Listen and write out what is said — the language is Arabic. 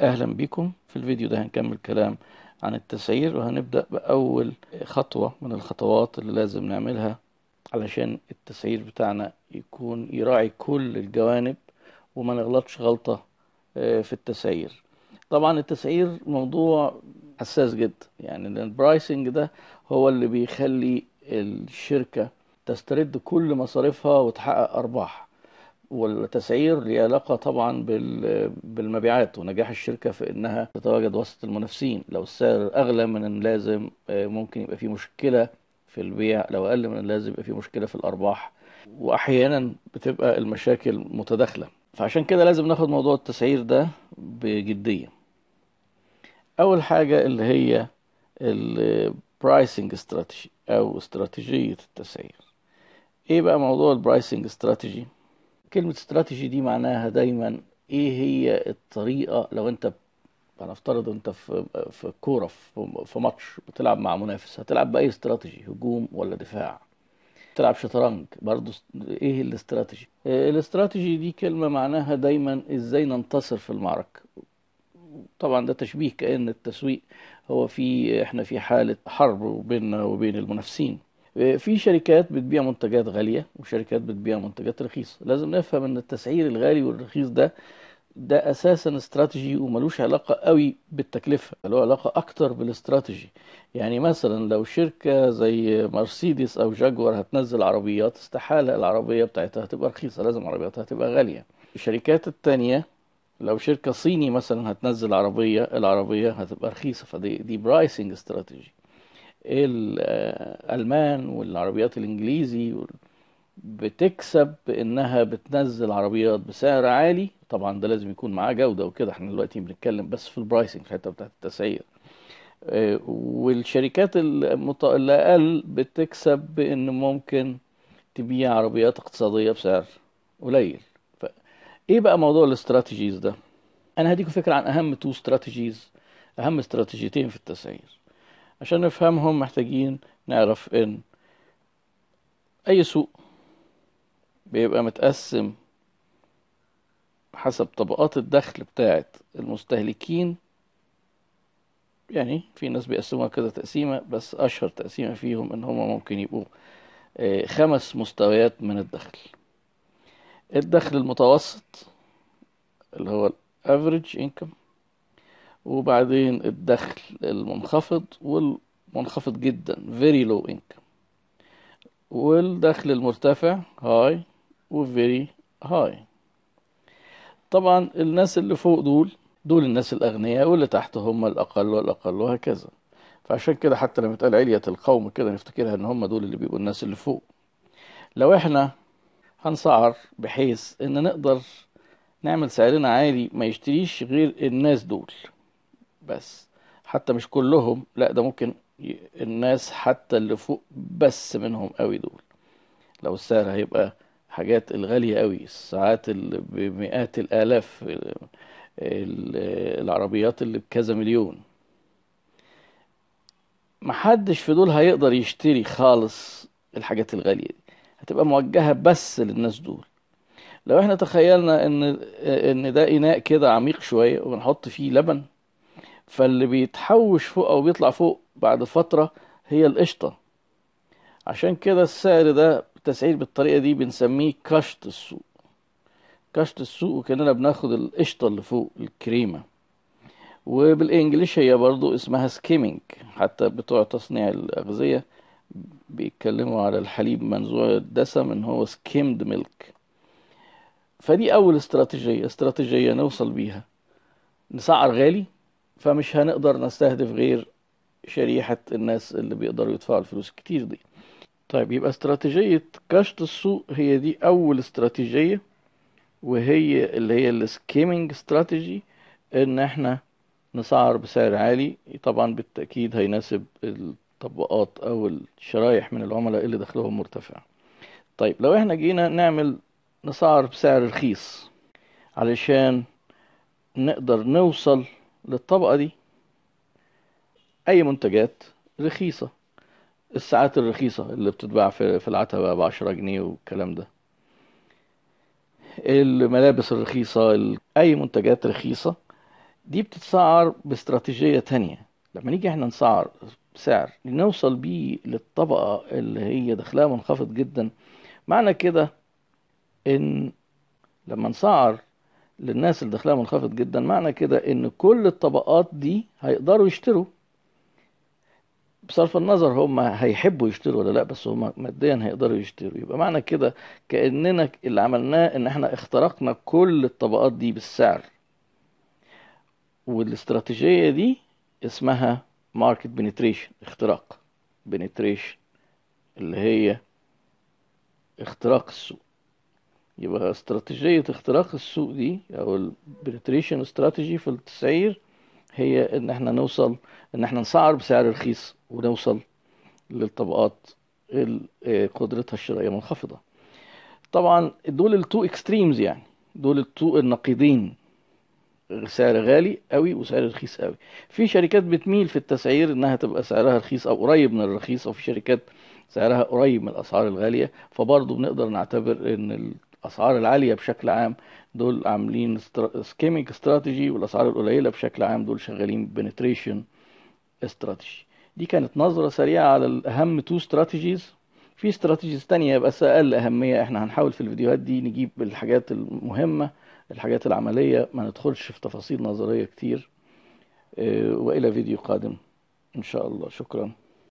أهلا بكم. في الفيديو ده هنكمل كلام عن التسعير وهنبدأ بأول خطوة من الخطوات اللي لازم نعملها علشان التسعير بتاعنا يكون يراعي كل الجوانب وما نغلطش غلطة في التسعير. طبعا التسعير موضوع حساس جدا يعني البرايسنج ده هو اللي بيخلي الشركة تسترد كل مصاريفها وتحقق أرباح والتسعير ليه علاقة طبعا بالمبيعات ونجاح الشركة في إنها تتواجد وسط المنافسين. لو السعر أغلى من اللازم ممكن يبقى في مشكلة في البيع. لو أقل من اللازم يبقى في مشكلة في الأرباح. واحيانا بتبقى المشاكل متداخلة. فعشان كده لازم ناخد موضوع التسعير ده بجدية. أول حاجة اللي هي البرايسنج استراتيجي أو استراتيجية التسعير. إيه بقى موضوع ال pricing strategy كلمة استراتيجي دي معناها دايما إيه هي الطريقة؟ لو أنت هنفترض أنت في في كورة في ماتش بتلعب مع منافس هتلعب بأي استراتيجي؟ هجوم ولا دفاع؟ تلعب شطرنج برضو إيه الاستراتيجي؟ الاستراتيجي دي كلمة معناها دايما إزاي ننتصر في المعركة. طبعا ده تشبيه كأن التسويق هو في إحنا في حالة حرب بيننا وبين المنافسين. في شركات بتبيع منتجات غالية وشركات بتبيع منتجات رخيصة. لازم نفهم إن التسعير الغالي والرخيص ده ده أساسا استراتيجي وملوش علاقة قوي بالتكلفة له علاقة أكتر بالاستراتيجي. يعني مثلا لو شركة زي مرسيدس أو جاكوار هتنزل عربيات استحالة العربية بتاعتها هتبقى رخيصة لازم عربياتها هتبقى غالية. الشركات التانية لو شركة صيني مثلا هتنزل عربية العربية هتبقى رخيصة. فدي دي pricing strategy الالمان والعربيات الإنجليزي بتكسب بانها بتنزل عربيات بسعر عالي. طبعا ده لازم يكون معاه جودة وكده. إحنا دلوقتي بنتكلم بس في ال pricing في الحته بتاعت التسعير. والشركات اللي أقل بتكسب بإن ممكن تبيع عربيات اقتصادية بسعر قليل. إيه بقى موضوع ال strategies ده؟ أنا هديكم فكرة عن أهم two strategies أهم استراتيجيتين في التسعير. عشان نفهمهم محتاجين نعرف إن أي سوق بيبقى متقسم حسب طبقات الدخل بتاعت المستهلكين. يعني في ناس بيقسموها كده تقسيمة بس أشهر تقسيمة فيهم إن هما ممكن يبقوا خمس مستويات من الدخل. الدخل المتوسط اللي هو الافريج انكم وبعدين الدخل المنخفض والمنخفض جدا very low income. والدخل المرتفع high و very high. طبعا الناس اللي فوق دول دول الناس الأغنياء واللي تحت هم الأقل والأقل وهكذا. فعشان كده حتى لما يتقال علية القوم كده نفتكرها إن هم دول اللي بيبقوا الناس اللي فوق. لو إحنا هنسعر بحيث إن نقدر نعمل سعرنا عالي ما يشتريش غير الناس دول. بس. حتى مش كلهم لا ده ممكن الناس حتى اللي فوق بس منهم قوي دول. لو السعر هيبقى حاجات الغالية قوي الساعات اللي بمئات الآلاف العربيات اللي بكذا مليون. محدش في دول هيقدر يشتري خالص الحاجات الغالية دي. هتبقى موجهة بس للناس دول. لو إحنا تخيلنا إن إن ده إناء كده عميق شوية وبنحط فيه لبن فاللي بيتحوش فوق أو بيطلع فوق بعد فترة هي القشطة. عشان كده السعر ده التسعير بالطريقة دي بنسميه كشط السوق. كشط السوق وكأننا بناخد القشطة اللي فوق الكريمة. وبال English هي برضو اسمها skimming حتى بتوع تصنيع الأغذية بيتكلموا على الحليب منزوع الدسم إن هو skimmed milk فدي أول استراتيجية. استراتيجية نوصل بيها. نسعر غالي فمش هنقدر نستهدف غير شريحة الناس اللي بيقدروا يدفعوا الفلوس الكتير دي. طيب يبقى استراتيجية كشط السوق هي دي أول استراتيجية وهي اللي هي السكيمينج استراتيجي إن إحنا نسعر بسعر عالي. طبعا بالتأكيد هيناسب الطبقات أو الشرايح من العملاء اللي دخلهم مرتفع. طيب لو إحنا جينا نعمل نسعر بسعر رخيص علشان نقدر نوصل للطبقة دي. أي منتجات رخيصة. الساعات الرخيصة اللي بتتباع في العتبة بعشرة جنيه والكلام ده. الملابس الرخيصة أي منتجات رخيصة دي بتتسعر باستراتيجية تانية. لما نيجي إحنا نسعر سعر نوصل بيه للطبقة اللي هي دخلها منخفض جدا معنى كده إن لما نسعر للناس اللي دخلها منخفض جدا معنى كده إن كل الطبقات دي هيقدروا يشتروا. بصرف النظر هم هيحبوا يشتروا ولا لأ بس هم ماديا هيقدروا يشتروا. يبقى معنى كده كأننا اللي عملناه إن إحنا اخترقنا كل الطبقات دي بالسعر. والاستراتيجية دي اسمها market penetration اختراق. penetration اللي هي اختراق السوق. يبقى استراتيجية اختراق السوق دي أو ال penetration strategy في التسعير هي إن إحنا نوصل إن إحنا نسعر بسعر رخيص ونوصل للطبقات قدرتها الشرائية منخفضة طبعا دول ال two extremes يعني دول ال two النقيضين. سعر غالي قوي وسعر رخيص قوي. في شركات بتميل في التسعير إنها تبقى سعرها رخيص أو قريب من الرخيص أو في شركات سعرها قريب من الأسعار الغالية. فبرضه بنقدر نعتبر إن الأسعار العالية بشكل عام دول عاملين skimming strategy والأسعار القليلة بشكل عام دول شغالين penetration استراتيجي دي كانت نظرة سريعة على الأهم تو استراتيجيز في استراتيجيز تانية بس أقل أهمية إحنا هنحاول في الفيديوهات دي نجيب الحاجات المهمة الحاجات العملية ما ندخلش في تفاصيل نظرية كتير. وإلى فيديو قادم إن شاء الله. شكرا.